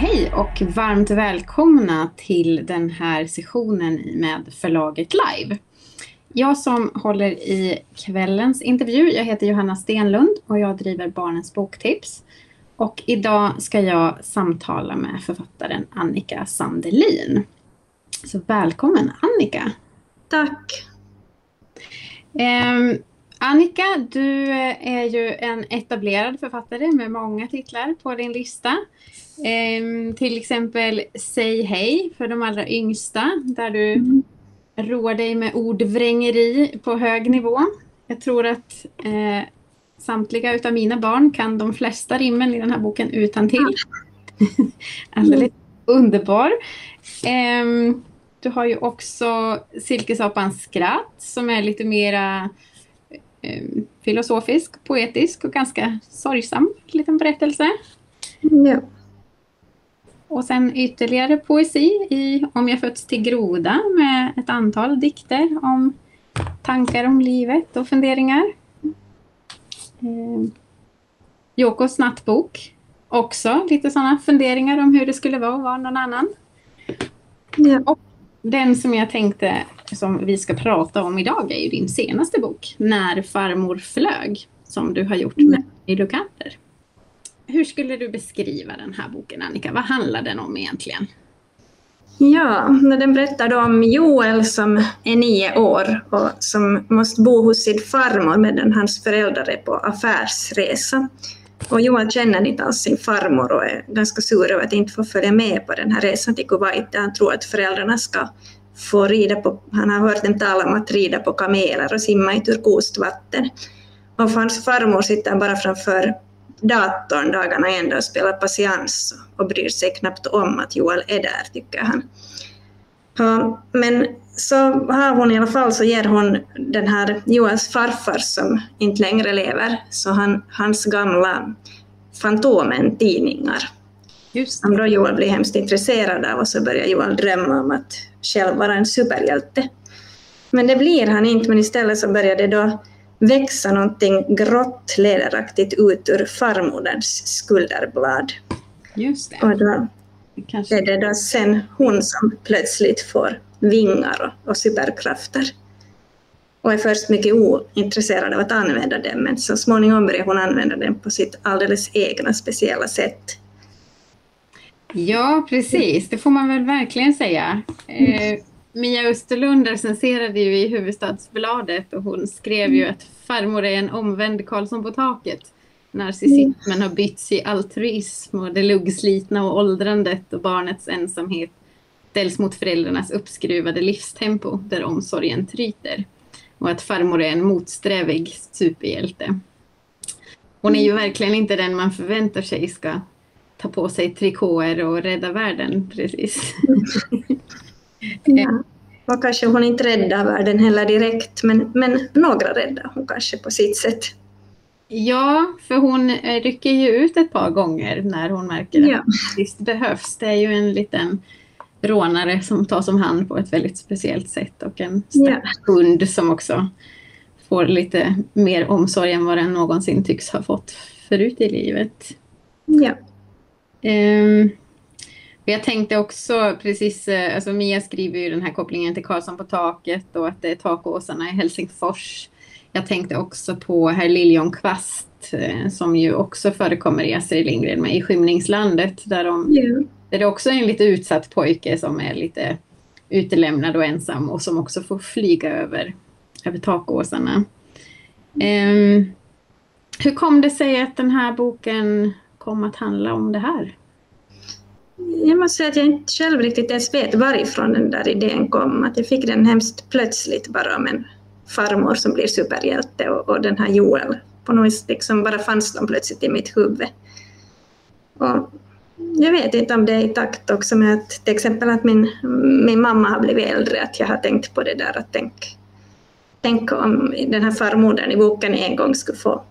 Hej och varmt välkomna till den här sessionen med förlaget Live. Jag som håller i kvällens intervju, jag heter Johanna Stenlund och jag driver Barnens boktips. Och idag ska jag samtala med författaren Annika Sandelin. Så välkommen Annika! Tack! Eh, Annika, du eh, är ju en etablerad författare med många titlar på din lista. Eh, till exempel Säg hej för de allra yngsta, där du mm. roar dig med ordvrängeri på hög nivå. Jag tror att eh, samtliga utav mina barn kan de flesta rimmen i den här boken utan till. Alldeles underbar. Eh, du har ju också Silkesapans skratt som är lite mera eh, filosofisk, poetisk och ganska sorgsam liten berättelse. Ja. Och sen ytterligare poesi i Om jag fötts till groda med ett antal dikter om tankar om livet och funderingar. Eh, Jokos nattbok. Också lite sådana funderingar om hur det skulle vara att vara någon annan. Ja. Och den som jag tänkte som vi ska prata om idag är ju din senaste bok, När farmor flög, som du har gjort med illustratörer. Hur skulle du beskriva den här boken, Annika? Vad handlar den om egentligen? Ja, den berättar om Joel som är nio år och som måste bo hos sin farmor medan hans föräldrar är på affärsresa. Och Joel känner inte alls sin farmor och är ganska sur över att inte få följa med på den här resan till Kuwait. Han tror att föräldrarna ska få rida på, han har hört dem tala om att rida på kameler och simma i turkost vatten. Och hans farmor sitter bara framför datorn dagarna ända och spelar patiens och bryr sig knappt om att Joel är där, tycker han. Men så har hon i alla fall, så ger hon den här Joels farfar som inte längre lever, så han, hans gamla Fantomen-tidningar. Då Joel blir hemskt intresserad av och så börjar Joel drömma om att själv vara en superhjälte. Men det blir han inte, men istället så börjar det då växa någonting grått ledaraktigt ut ur farmoderns skulderblad. Just det. Och då Kanske. är det då sen hon som plötsligt får vingar och, och superkrafter. Och är först mycket ointresserad av att använda dem, men så småningom börjar hon använda dem på sitt alldeles egna speciella sätt. Ja, precis. Det får man väl verkligen säga. Eh, Mia Österlund recenserade ju i Huvudstadsbladet och hon skrev ju att farmor är en omvänd Karlsson på taket. Narcissismen har bytts i altruism och det luggslitna och åldrandet och barnets ensamhet ställs mot föräldrarnas uppskruvade livstempo där omsorgen tryter. Och att farmor är en motsträvig superhjälte. Hon är ju verkligen inte den man förväntar sig ska ta på sig trikåer och rädda världen precis. ja. Och kanske hon inte räddar världen heller direkt, men, men några räddar hon kanske på sitt sätt. Ja, för hon rycker ju ut ett par gånger när hon märker att ja. det behövs. Det är ju en liten rånare som tas om hand på ett väldigt speciellt sätt och en ja. hund som också får lite mer omsorg än vad den någonsin tycks ha fått förut i livet. Ja. Um, jag tänkte också precis, eh, alltså Mia skriver ju den här kopplingen till Karlsson på taket och att det är takåsarna i Helsingfors. Jag tänkte också på herr Liljonkvast eh, som ju också förekommer i Astrid Lindgren med i Skymningslandet där, de, yeah. där det också är en lite utsatt pojke som är lite utelämnad och ensam och som också får flyga över, över takåsarna. Um, hur kom det sig att den här boken kom att handla om det här? Jag måste säga att jag inte själv riktigt ens vet varifrån den där idén kom. Att jag fick den hemskt plötsligt bara om en farmor som blir superhjälte och, och den här Joel. På något vis liksom bara fanns de plötsligt i mitt huvud. Och jag vet inte om det är i takt också med att till exempel att min, min mamma har blivit äldre, att jag har tänkt på det där att tänk, tänk om den här farmodern i boken en gång skulle få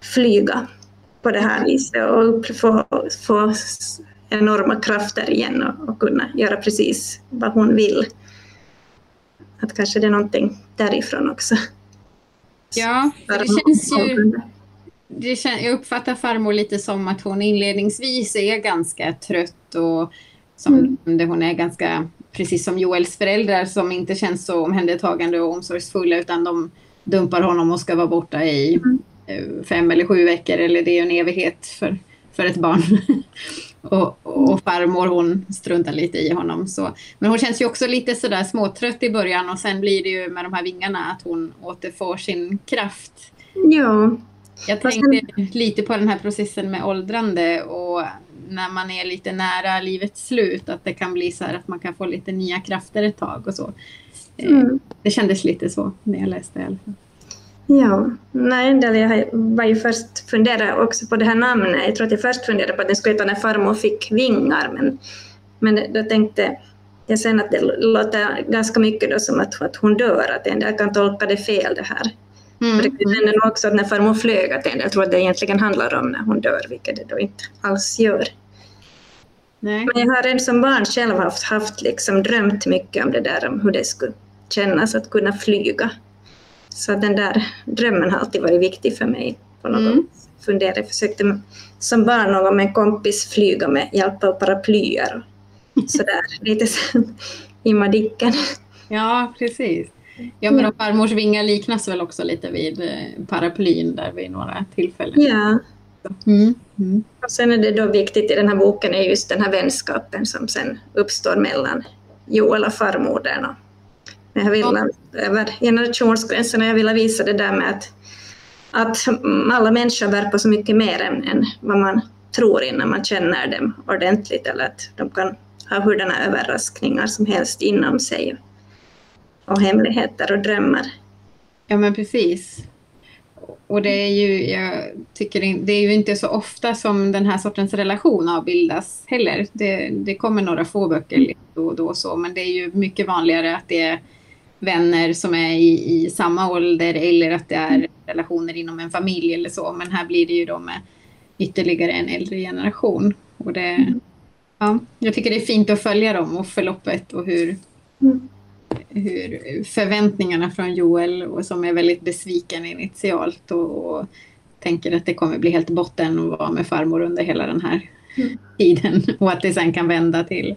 flyga på det här viset och få, få enorma krafter igen och, och kunna göra precis vad hon vill. Att kanske det är någonting därifrån också. Ja, det känns ju, det kän, jag uppfattar farmor lite som att hon inledningsvis är ganska trött och som mm. hon är ganska, precis som Joels föräldrar som inte känns så omhändertagande och omsorgsfulla utan de dumpar honom och ska vara borta i mm. Eh, fem eller sju veckor eller det är en evighet för, för ett barn. och, och farmor hon struntar lite i honom. Så. Men hon känns ju också lite sådär småtrött i början och sen blir det ju med de här vingarna att hon återfår sin kraft. Ja. Jag tänkte lite på den här processen med åldrande och när man är lite nära livets slut att det kan bli så här att man kan få lite nya krafter ett tag och så. Eh, mm. Det kändes lite så när jag läste i alla fall. Ja, nej, jag var ju först fundera också på det här namnet. Jag tror att jag först funderade på att den skulle heta När farmor fick vingar, men, men då tänkte jag sen att det låter ganska mycket då som att, att hon dör, att en del kan tolka det fel det här. Mm. Och det kan hända också att när farmor flög, att en del tror att det egentligen handlar om när hon dör, vilket det då inte alls gör. Nej. Men jag har redan som barn själv haft, haft liksom drömt mycket om det där, om hur det skulle kännas att kunna flyga. Så den där drömmen har alltid varit viktig för mig. På något mm. fundera. Jag försökte som barn någon med en kompis flyga med hjälp av paraplyer. Sådär, lite som i Madicken. Ja, precis. Ja, men ja. farmors vingar liknas väl också lite vid eh, paraplyn där vid några tillfällen. Ja. Mm. Mm. Och sen är det då viktigt i den här boken är just den här vänskapen som sen uppstår mellan Joel och farmodern jag vill ja. över generationsgränserna. Jag ville visa det där med att, att alla människor bär på så mycket mer än, än vad man tror innan man känner dem ordentligt eller att de kan ha hurdana överraskningar som helst inom sig och hemligheter och drömmar. Ja men precis. Och det är ju, jag tycker det är ju inte så ofta som den här sortens relation avbildas heller. Det, det kommer några få böcker då och då så, men det är ju mycket vanligare att det är vänner som är i, i samma ålder eller att det är relationer inom en familj eller så. Men här blir det ju då med ytterligare en äldre generation. Och det, mm. ja, jag tycker det är fint att följa dem och förloppet och hur, mm. hur förväntningarna från Joel och som är väldigt besviken initialt och, och tänker att det kommer bli helt botten att vara med farmor under hela den här mm. tiden och att det sen kan vända till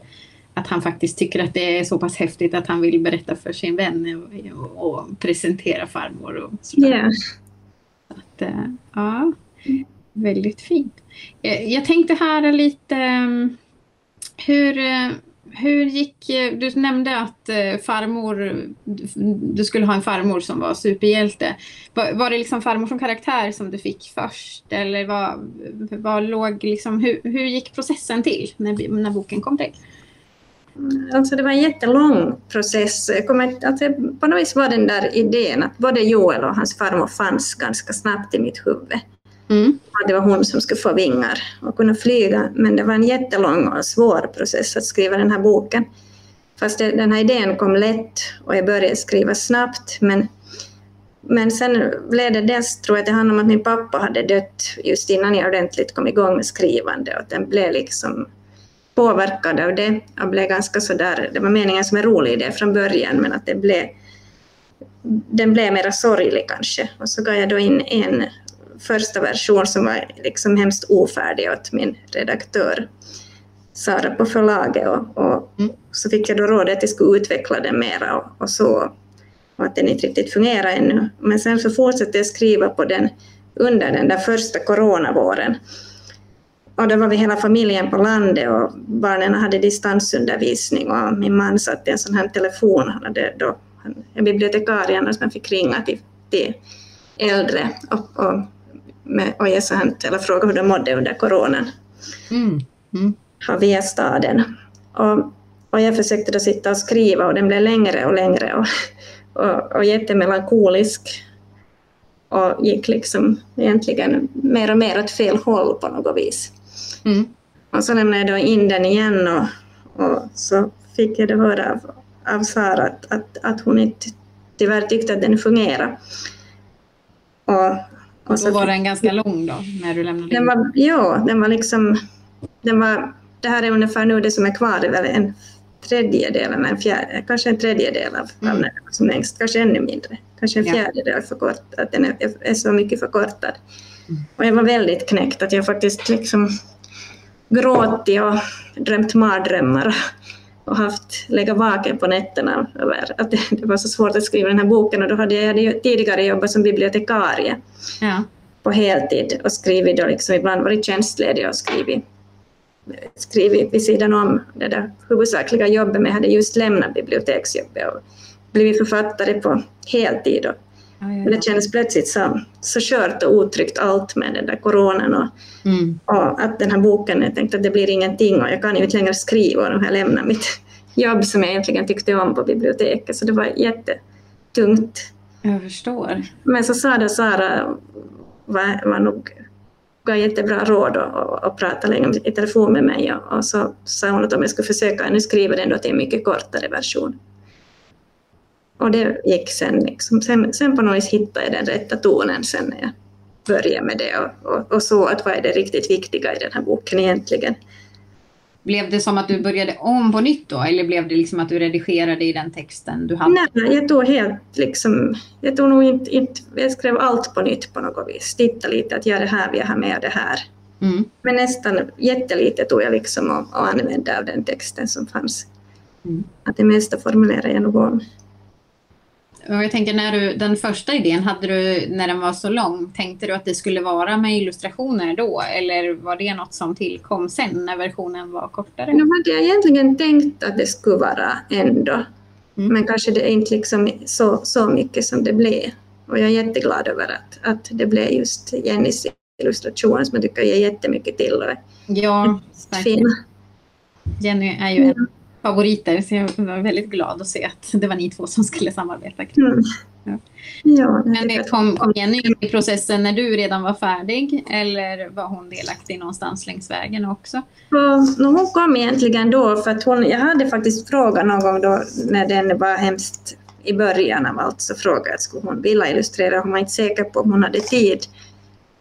att han faktiskt tycker att det är så pass häftigt att han vill berätta för sin vän och, och presentera farmor. Och yeah. att, eh, ja, väldigt fint. Eh, jag tänkte här lite mm, hur, eh, hur gick, du nämnde att farmor, du skulle ha en farmor som var superhjälte. Var, var det liksom farmor som karaktär som du fick först eller vad, vad låg liksom, hur, hur gick processen till när, när boken kom till? Alltså det var en jättelång process. Kommer, alltså på något vis var den där idén att både Joel och hans farmor fanns ganska snabbt i mitt huvud. Mm. Att det var hon som skulle få vingar och kunna flyga. Men det var en jättelång och svår process att skriva den här boken. Fast det, den här idén kom lätt och jag började skriva snabbt. Men, men sen blev det dels, tror jag, det handlade om att min pappa hade dött just innan jag ordentligt kom igång med skrivande. Och den blev liksom påverkad av det och blev ganska sådär, det var meningen som en rolig idé från början men att det blev, den blev mera sorglig kanske. Och så gav jag då in en första version som var liksom hemskt ofärdig åt min redaktör Sara på förlaget och, och mm. så fick jag då rådet att jag skulle utveckla den mera och, och så och att den inte riktigt fungerar ännu. Men sen så fortsatte jag skriva på den under den där första coronavåren och då var vi hela familjen på landet och barnen hade distansundervisning och min man satt i en sån här telefon. Han hade då en bibliotekarie som fick ringa till, till äldre och, och, med, och ge så här, eller fråga hur de mådde under coronan. Mm. Mm. via staden. Och, och jag försökte då sitta och skriva och den blev längre och längre och, och, och jättemelankolisk och gick liksom egentligen mer och mer åt fel håll på något vis. Mm. Och så lämnade jag då in den igen och, och så fick jag då höra av, av Sara att, att, att hon inte tyvärr tyckte att den fungerade. Och, och, så då var den ganska lång då, när du lämnade den in? Var, ja, den var liksom... Den var, det här är ungefär nu det som är kvar, det är väl en tredjedel, eller en fjärde, kanske en tredjedel av, mm. av som längst, kanske ännu mindre. Kanske en fjärdedel förkortad, att den är, är så mycket förkortad. Och jag var väldigt knäckt att jag faktiskt liksom gråtit och drömt mardrömmar och haft legat vaken på nätterna över att det, det, var så svårt att skriva den här boken och då hade jag, jag hade tidigare jobbat som bibliotekarie Ja. på heltid och skrivit då liksom ibland varit tjänstledig och skrivit, skrivit vid sidan om det där huvudsakliga jobbet men jag hade just lämnat biblioteksjobbet och blivit författare på heltid och men det kändes plötsligt så, så kört och otryggt allt med den där coronan och. Mm. och att den här boken, jag tänkte att det blir ingenting och jag kan ju inte längre skriva och nu har jag lämnat mitt jobb som jag egentligen tyckte om på biblioteket så det var jättetungt. Jag förstår. Men så sa då Sara, var, var nog, gav jättebra råd och, och, och pratade länge i telefon med mig och, och så sa hon att om jag skulle försöka nu skriva den då till en mycket kortare version. Och det gick sen, liksom. sen, sen på något vis hittade jag den rätta tonen sen när jag började med det och, och, och så att vad är det riktigt viktiga i den här boken egentligen. Blev det som att du började om på nytt då? Eller blev det liksom att du redigerade i den texten du hade? Nej, jag tog helt liksom, jag tog nog inte, inte, jag skrev allt på nytt på något vis. Titta lite att ja, det här vill jag ha med det här. Mm. Men nästan jättelite tog jag liksom och, och använde av den texten som fanns. Mm. Att det mesta formulerade jag nog om. Och jag tänker när du, den första idén, hade du när den var så lång, tänkte du att det skulle vara med illustrationer då? Eller var det något som tillkom sen när versionen var kortare? Nu hade jag egentligen tänkt att det skulle vara ändå. Mm. Men kanske det inte liksom så, så mycket som det blev. Och jag är jätteglad över att, att det blev just Jennys illustration som jag tycker ger jättemycket till Ja, verkligen. Jenny är ju en favoriter så jag var väldigt glad att se att det var ni två som skulle samarbeta Mm. Ja. Ja, Men det kom, kom Jenny in i processen när du redan var färdig eller var hon delaktig någonstans längs vägen också? No, hon kom egentligen då för att hon, jag hade faktiskt frågat någon gång då när den var hemskt i början av allt så frågade jag skulle hon vilja illustrera. Hon var inte säker på om hon hade tid.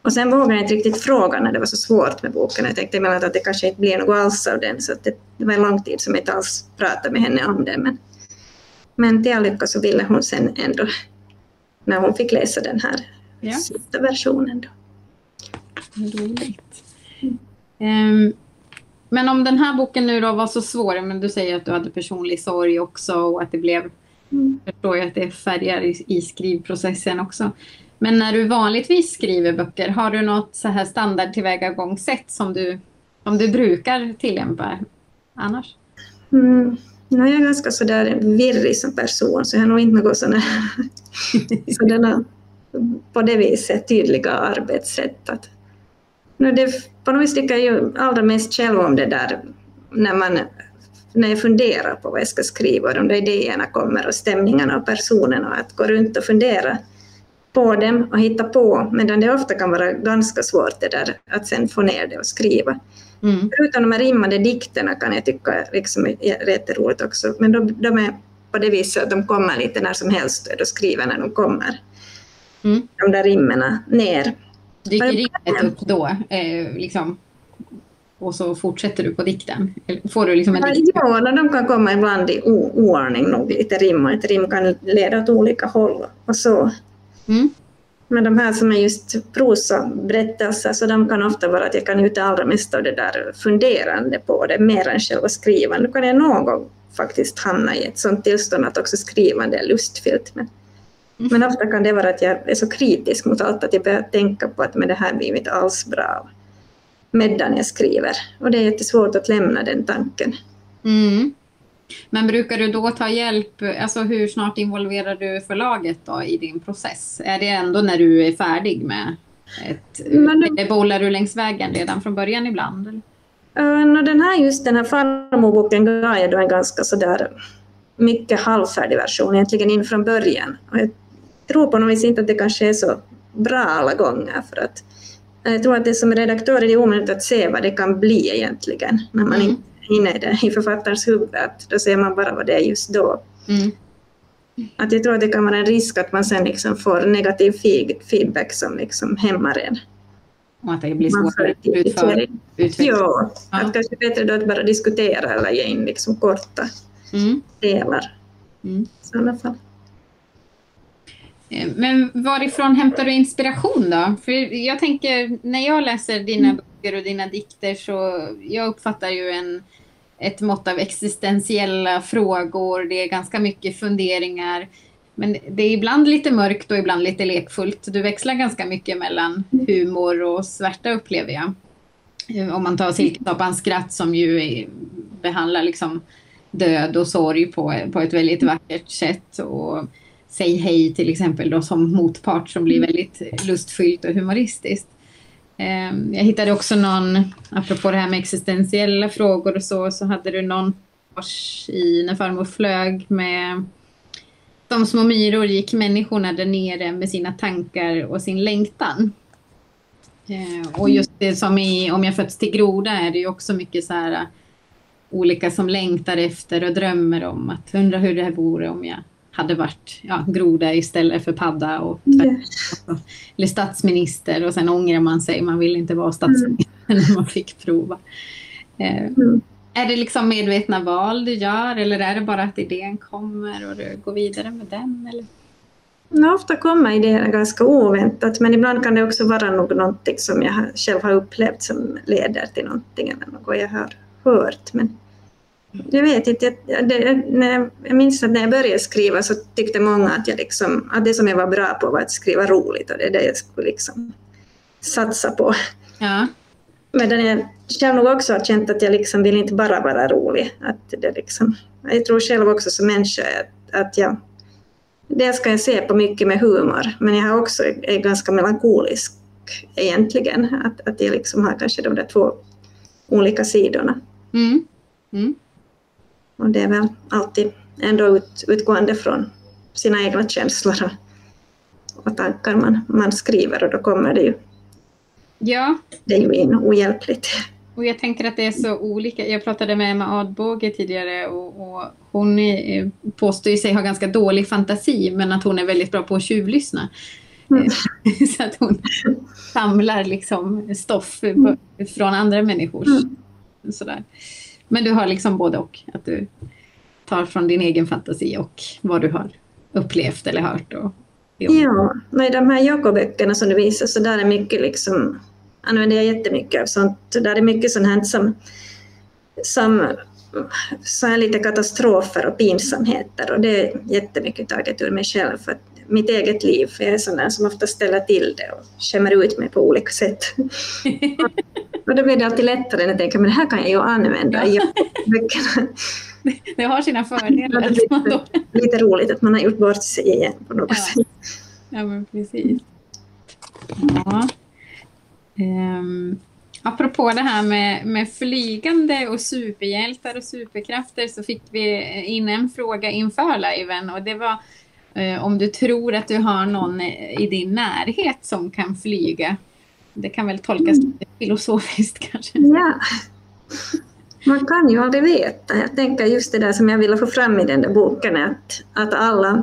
Och sen vågade jag inte riktigt fråga när det var så svårt med boken. Jag tänkte emellanåt att det kanske inte blir något alls av den så det, det var en lång tid som jag inte alls pratade med henne om det. Men, men till all lycka så ville hon sen ändå när hon fick läsa den här Ja. sista versionen. Då. Roligt. Ehm, men om den här boken nu då var så svår, men du säger att du hade personlig sorg också och att det blev, Mm. jag förstår ju att det färgar i, i skrivprocessen också. Men när du vanligtvis skriver böcker, har du något så här standard tillvägagångssätt som du, som du brukar tillämpa annars? Mm. No, jag är ganska sådär virrig som person så jag har nog inte något sådana, sådana på det viset tydliga arbetssätt. Att, no, det, på något vis tycker jag ju allra mest själv om det där när, man, när jag funderar på vad jag ska skriva och de där idéerna kommer och stämningarna och personerna och att gå runt och fundera på dem och hitta på medan det ofta kan vara ganska svårt det där att sen få ner det och skriva. Mm. Förutom de här rimmade dikterna kan jag tycka liksom är jätteroligt också. Men de, de är på det viset att de kommer lite när som helst och då skriver när de kommer. Mm. De där rimmen ner. Dyker rimmet upp då? Eh, liksom, och så fortsätter du på dikten? Får du liksom en dikt? Ja, de kan komma ibland i oordning nog lite rim och ett rim kan leda åt olika håll och så. Mm. Men de här som är just prosaberättelser så de kan ofta vara att jag kan ut allra mest av det där funderande på det mer än själva skrivandet. Då kan jag någon gång faktiskt hamna i ett sånt tillstånd att också skrivande är lustfyllt. Men, Mm. men ofta kan det vara att jag är så kritisk mot allt att jag börjar tänka på att men det här blir inte alls bra medan jag skriver. Och det är jättesvårt att lämna den tanken. Mm. Men brukar du då ta hjälp, alltså hur snart involverar du förlaget då i din process? Är det ändå när du är färdig med ett, Men bollar du längs vägen redan från början ibland? Uh, den här, just den här farmorboken gav jag då en ganska sådär mycket halvfärdig version egentligen in från början. Och jag tror på något vis inte att det kanske är så bra alla gånger för att jag tror att det som redaktör är det omöjligt att se vad det kan bli egentligen när man Mm. inte inne i det i författarens huvud. Att då ser man bara vad det är just då. Mm. Att jag tror att det kan vara en risk att man sen liksom får negativ feed- feedback som liksom hämmar en. Och att det blir svårare att utföra? Ja, Ja. att kanske bättre då att bara diskutera eller ge in liksom korta Mm. delar Mm. i sådana fall. Eh, men varifrån hämtar du inspiration då? För jag tänker, när jag läser dina mm. Böcker och dina dikter så jag uppfattar ju en, ett mått av existentiella frågor. Det är ganska mycket funderingar. Men det är ibland lite mörkt och ibland lite lekfullt. Du växlar ganska mycket mellan humor och svärta upplever jag. Eh, om man tar Silketoppans skratt som ju är, behandlar liksom död och sorg på, på ett väldigt vackert sätt. Och Säg hej till exempel då som motpart som blir mm. väldigt lustfyllt och humoristiskt. Ehm, jag hittade också någon, apropå det här med existentiella frågor och så, så hade du någon i När farmor flög med De små myror gick människorna där nere med sina tankar och sin längtan. Ehm, och just det som i Om jag fötts till groda är det ju också mycket så här olika som längtar efter och drömmer om att undra hur det här vore om jag hade varit ja, groda istället för padda och yes. eller statsminister och sen ångrar man sig, man vill inte vara statsminister mm. när man fick prova. Eh, mm. Är det liksom medvetna val du gör eller är det bara att idén kommer och du går vidare med den? Eller? No, ofta kommer idéerna ganska oväntat men ibland kan det också vara något som jag själv har upplevt som leder till någonting eller något jag har hört. Men jag vet inte, jag, det, när jag minns att när jag började skriva så tyckte många att, jag liksom, att det som jag var bra på var att skriva roligt och det är det jag skulle liksom satsa på. Ja. Men jag själv nog också har känt att jag liksom vill inte bara vara rolig. Att det liksom, jag tror själv också som människa att, att jag, det ska jag se på mycket med humor, men jag har också är ganska melankolisk egentligen. Att, att jag liksom har kanske de där två olika sidorna. Mm. Mm. Och det är väl alltid ändå ut, utgående från sina egna känslor och tankar man, man skriver och då kommer det ju, ja. det är ju in ohjälpligt. Och jag tänker att det är så olika. Jag pratade med Emma Adbåge tidigare och, och hon är, påstår sig ha ganska dålig fantasi men att hon är väldigt bra på att tjuvlyssna. Mm. så att hon samlar liksom stoff på, från andra människors mm. sådär. Men du har liksom både och. Att du tar från din egen fantasi och vad du har upplevt eller hört. Och, ja, i de här Jakob-böckerna som du visar så där är mycket liksom, använder jag jättemycket av sånt. Där är mycket sånt här som, som så här lite katastrofer och pinsamheter och det är jättemycket taget ur mig själv. För mitt eget liv, för jag är sån där som ofta ställer till det och skämmer ut mig på olika sätt. och då blir det alltid lättare när jag tänker men det här kan jag ju använda i böckerna. Det har sina fördelar. Det lite, lite roligt att man har gjort bort sig igen på något ja. sätt. Ja, men precis. Ja. Um, apropå det här med, med flygande och superhjältar och superkrafter så fick vi in en fråga inför liven och det var Eh, om du tror att du har någon i din närhet som kan flyga. Det kan väl tolkas mm. lite filosofiskt kanske? Ja. Man kan ju aldrig veta. Jag tänker just det där som jag ville få fram i den där boken, att, att alla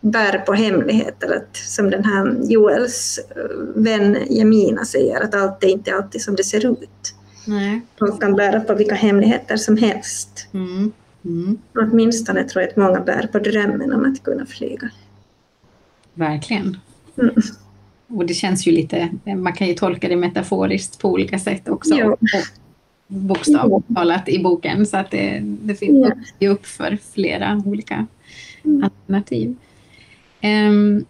bär på hemligheter. Att, som den här Joels eh, vän Jemina säger, att allt är inte alltid som det ser ut. Nej. Man kan bära på vilka hemligheter som helst. Mm. Mm. Åtminstone tror jag att många bär på drömmen om att kunna flyga. Verkligen. Mm. Och det känns ju lite, man kan ju tolka det metaforiskt på olika sätt också. Ja. Bokstavligt talat i boken. Så att det, det finns ja. upp för flera olika mm. alternativ. Um,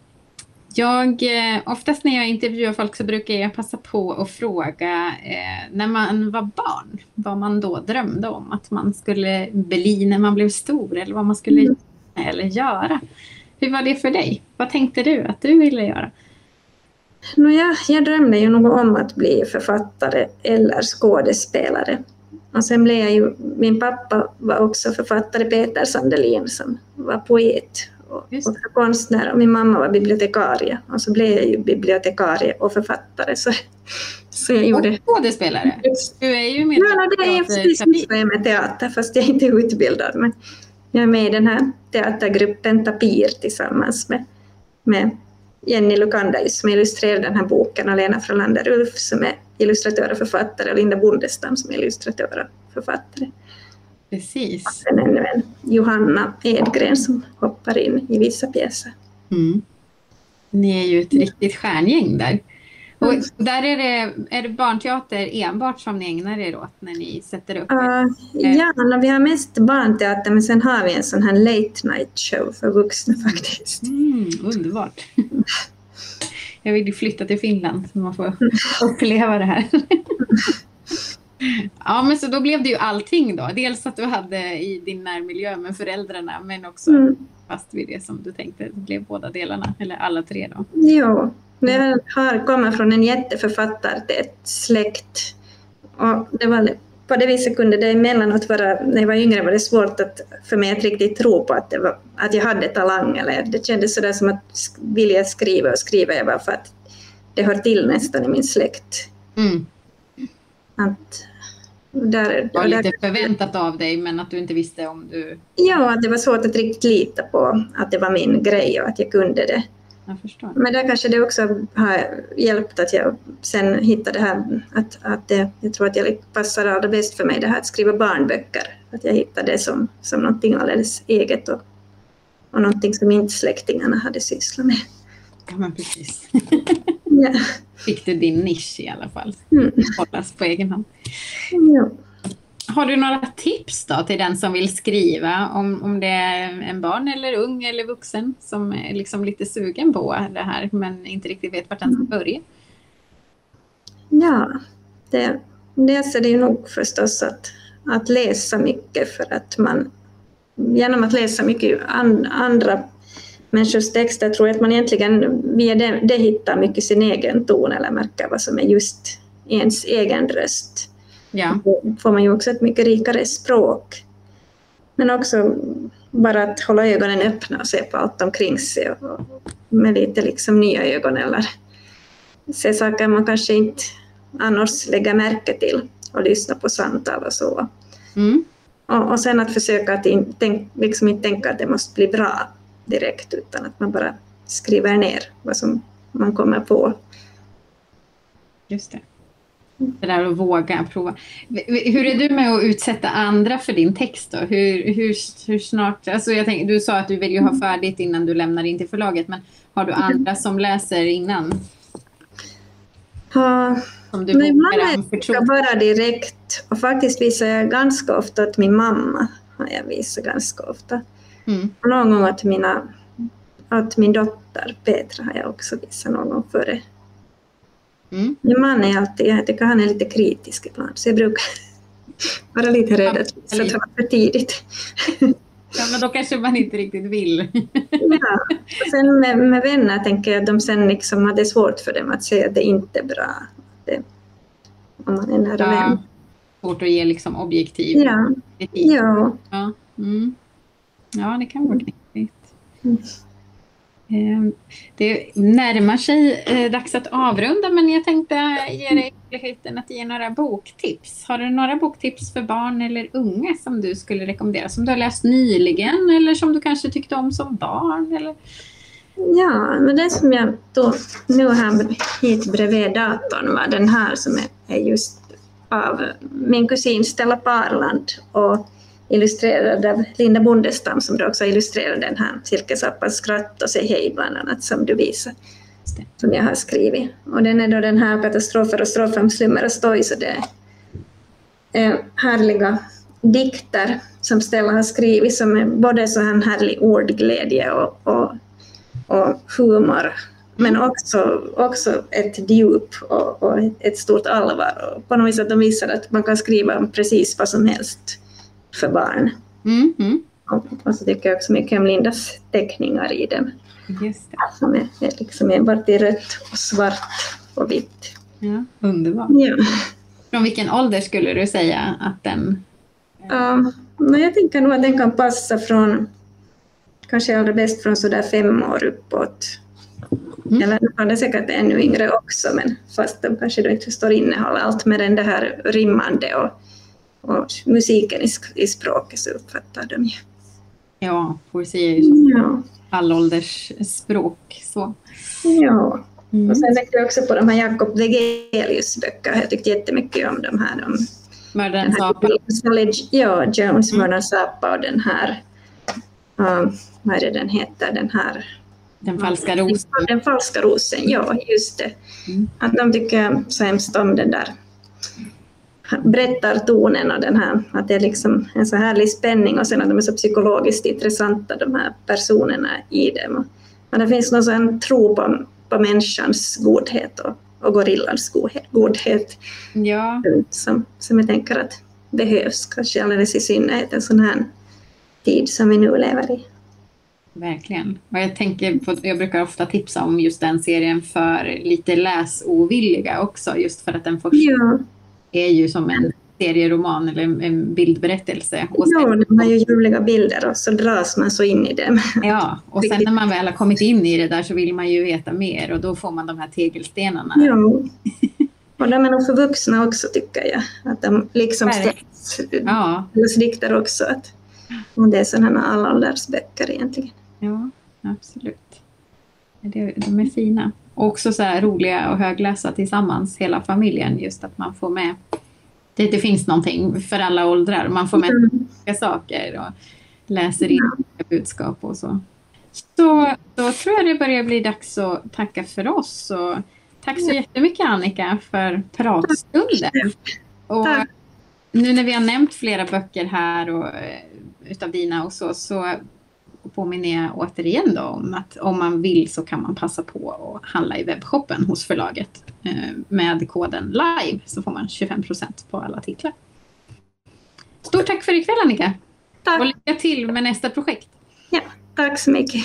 jag, eh, oftast när jag intervjuar folk så brukar jag passa på att fråga eh, när man var barn, vad man då drömde om att man skulle bli när man blev stor eller vad man skulle mm. eller göra. Hur var det för dig? Vad tänkte du att du ville göra? Nåja, jag drömde ju nog om att bli författare eller skådespelare. Och sen blev jag ju, min pappa var också författare, Peter Sandelin, som var poet och, och konstnär och min mamma var bibliotekarie och så blev jag ju bibliotekarie och författare. Så, så jag gjorde... Och skådespelare? Du är ju med ja, det är precis jag är med teater fast jag är inte utbildad. Men jag är med i den här teatergruppen Tapir tillsammans med, med Jenny Lukander som illustrerar den här boken och Lena Frölander Ulf som är illustratör och författare och Linda Bondestam som är illustratör och författare. Precis. Och sen ännu en Johanna Edgren som hoppar in i vissa pjäser. Mm. Ni är ju ett riktigt stjärngäng där. Och där är det, är det barnteater enbart som ni ägnar er åt när ni sätter upp? Uh, ja, no, vi har mest barnteater men sen har vi en sån här late night show för vuxna faktiskt. Mm, underbart. Jag vill ju flytta till Finland så man får uppleva det här. Ja, men så då blev det ju allting då. Dels att du hade i din närmiljö med föräldrarna, men också mm. fast vid det som du tänkte. Det blev båda delarna, eller alla tre då. Jo, jag har kommit från en jätteförfattare till ett släkt. Och det var, på det viset kunde det emellanåt vara, när jag var yngre var det svårt att, för mig att riktigt tro på att, var, att jag hade talang. Eller det kändes sådär som att vilja skriva och skriva jag bara för att det hör till nästan i min släkt. Mm. Att, där, det var lite där, förväntat av dig men att du inte visste om du... Ja, det var svårt att riktigt lita på att det var min grej och att jag kunde det. Jag förstår. Men där kanske det också har hjälpt att jag sen hittade det här att, att det, jag tror att det passar allra bäst för mig det här att skriva barnböcker. Att jag hittade det som, som någonting alldeles eget och, och någonting som inte släktingarna hade sysslat med. Ja, men precis. ja. Fick du din nisch i alla fall. Mm. Hållas på egen hand. Ja. Har du några tips då till den som vill skriva? Om, om det är en barn eller ung eller vuxen som är liksom lite sugen på det här men inte riktigt vet vart den ska börja? Ja, det, dels är det nog förstås att, att läsa mycket för att man genom att läsa mycket and, andra människors texter tror jag att man egentligen via det, det hittar mycket sin egen ton eller märker vad som är just ens egen röst. Ja. Då får man ju också ett mycket rikare språk. Men också bara att hålla ögonen öppna och se på allt omkring sig och, med lite liksom nya ögon eller se saker man kanske inte annars lägger märke till och lyssna på samtal och så. Mm. Och, och, sen att försöka att in, tänk, liksom inte tänka att det måste bli bra direkt utan att man bara skriver ner vad som man kommer på. Just det. Det där att våga prova. Hur är du med att utsätta andra för din text då? Hur, hur, hur snart, alltså jag tänk, du sa att du vill ju ha mm. färdigt innan du lämnar in till förlaget, men har du andra som läser innan? Ja, som du Nej, man är bara direkt och faktiskt visar jag ganska ofta åt min mamma. Har jag visat ganska ofta. Mm. Och någon gång åt, mina, åt min dotter Petra har jag också visat någon gång före Mm. Min man är alltid, jag tycker han är lite kritisk ibland, så jag brukar vara lite rädd att visa det var för tidigt. Ja, men då kanske man inte riktigt vill. ja. Och sen med, med vänner tänker jag att de sen liksom att det är svårt för dem att säga att det inte är bra. Det, om man är nära ja. vän. Svårt att ge liksom objektiv ja. kritik. Ja. Ja. Mm. ja, det kan vara knepigt. Mm. Ehm, det närmar sig eh, dags att avrunda men jag tänkte ge dig möjligheten att ge några boktips. Har du några boktips för barn eller unga som du skulle rekommendera? Som du har läst nyligen eller som du kanske tyckte om som barn? Eller? Ja, men det som jag tog nu här hit bredvid datorn var den här som är just av min kusin Stella Parland. Och illustrerad av Linda Bondestam som också illustrerade den här silkesappans skratt och säg hej bland annat som du visar som jag har skrivit. Och den är då den här katastrofer och strofer om slummer och stoj så det är härliga dikter som Stella har skrivit som är både så här härlig ordglädje och, och, och humor men också, också ett djup och, och, ett stort allvar. Och på något vis att de visar att man kan skriva om precis vad som helst för barn. Mm, mm. Och, och, så tycker jag också mycket om Lindas teckningar i den. Just det. Som är, är liksom enbart i rött och svart och vitt. Ja, underbart. Ja. Från vilken ålder skulle du säga att den... Ja, men jag tänker nog att den kan passa från kanske allra bäst från sådär fem år uppåt. Mm. Eller nu kan det säkert ännu yngre också, men fast de kanske då inte förstår innehållet. Allt med den det här rimmande och och musiken i, i språket så uppfattar de ju. Ja, poesi är ju ja. allålders språk. Så. Ja, mm. och sen tänkte jag också på de här Jakob Wegelius böcker. Jag tyckte jättemycket om de här. Om Mördarens apa? Ja, Jones, mm. Mördarens apa och den här, um, vad är det den heter, den här Den falska rosen. Den falska rosen, ja just det. Mm. Att de tycker så hemskt om den där berättartonen och den här, att det är liksom en så härlig spänning och sen att de är så psykologiskt intressanta de här personerna i dem. Men det finns någon sån tro på, på människans godhet och, och gorillans godhet, godhet Ja, som, som jag tänker att behövs, kanske alldeles i synnerhet en sån här tid som vi nu lever i. verkligen. Och jag, tänker på, jag brukar ofta tipsa om just den serien för lite läsovilliga också, just för att den första Ja, är ju som en serieroman eller en, bildberättelse. Och ja sen, de har ju ljuvliga bilder och så dras man så in i dem. ja, och sen när man väl har kommit in i det där så vill man ju veta mer och då får man de här tegelstenarna. Ja. Och de är nog för vuxna också tycker jag. Att de liksom ställs, Ja, dikter också. Att, och det är sådana allåldersböcker egentligen. ja absolut. De är fina. Och också så här roliga och högläsa tillsammans, hela familjen. Just att man får med, det, det finns någonting för alla åldrar. Man får med Mm. olika saker och läser in olika budskap och så. Så då tror jag det börjar bli dags att tacka för oss. Och tack så jättemycket Annika för pratstunden. Och nu när vi har nämnt flera böcker här och, eh, utav dina och så, så påminner jag återigen då om att om man vill så kan man passa på att handla i webbshoppen hos förlaget. Eh, Med koden LIVE så får man 25% på alla titlar. Stort tack för ikväll Annika! Och Tack, lycka till med nästa projekt! ja, tack så mycket.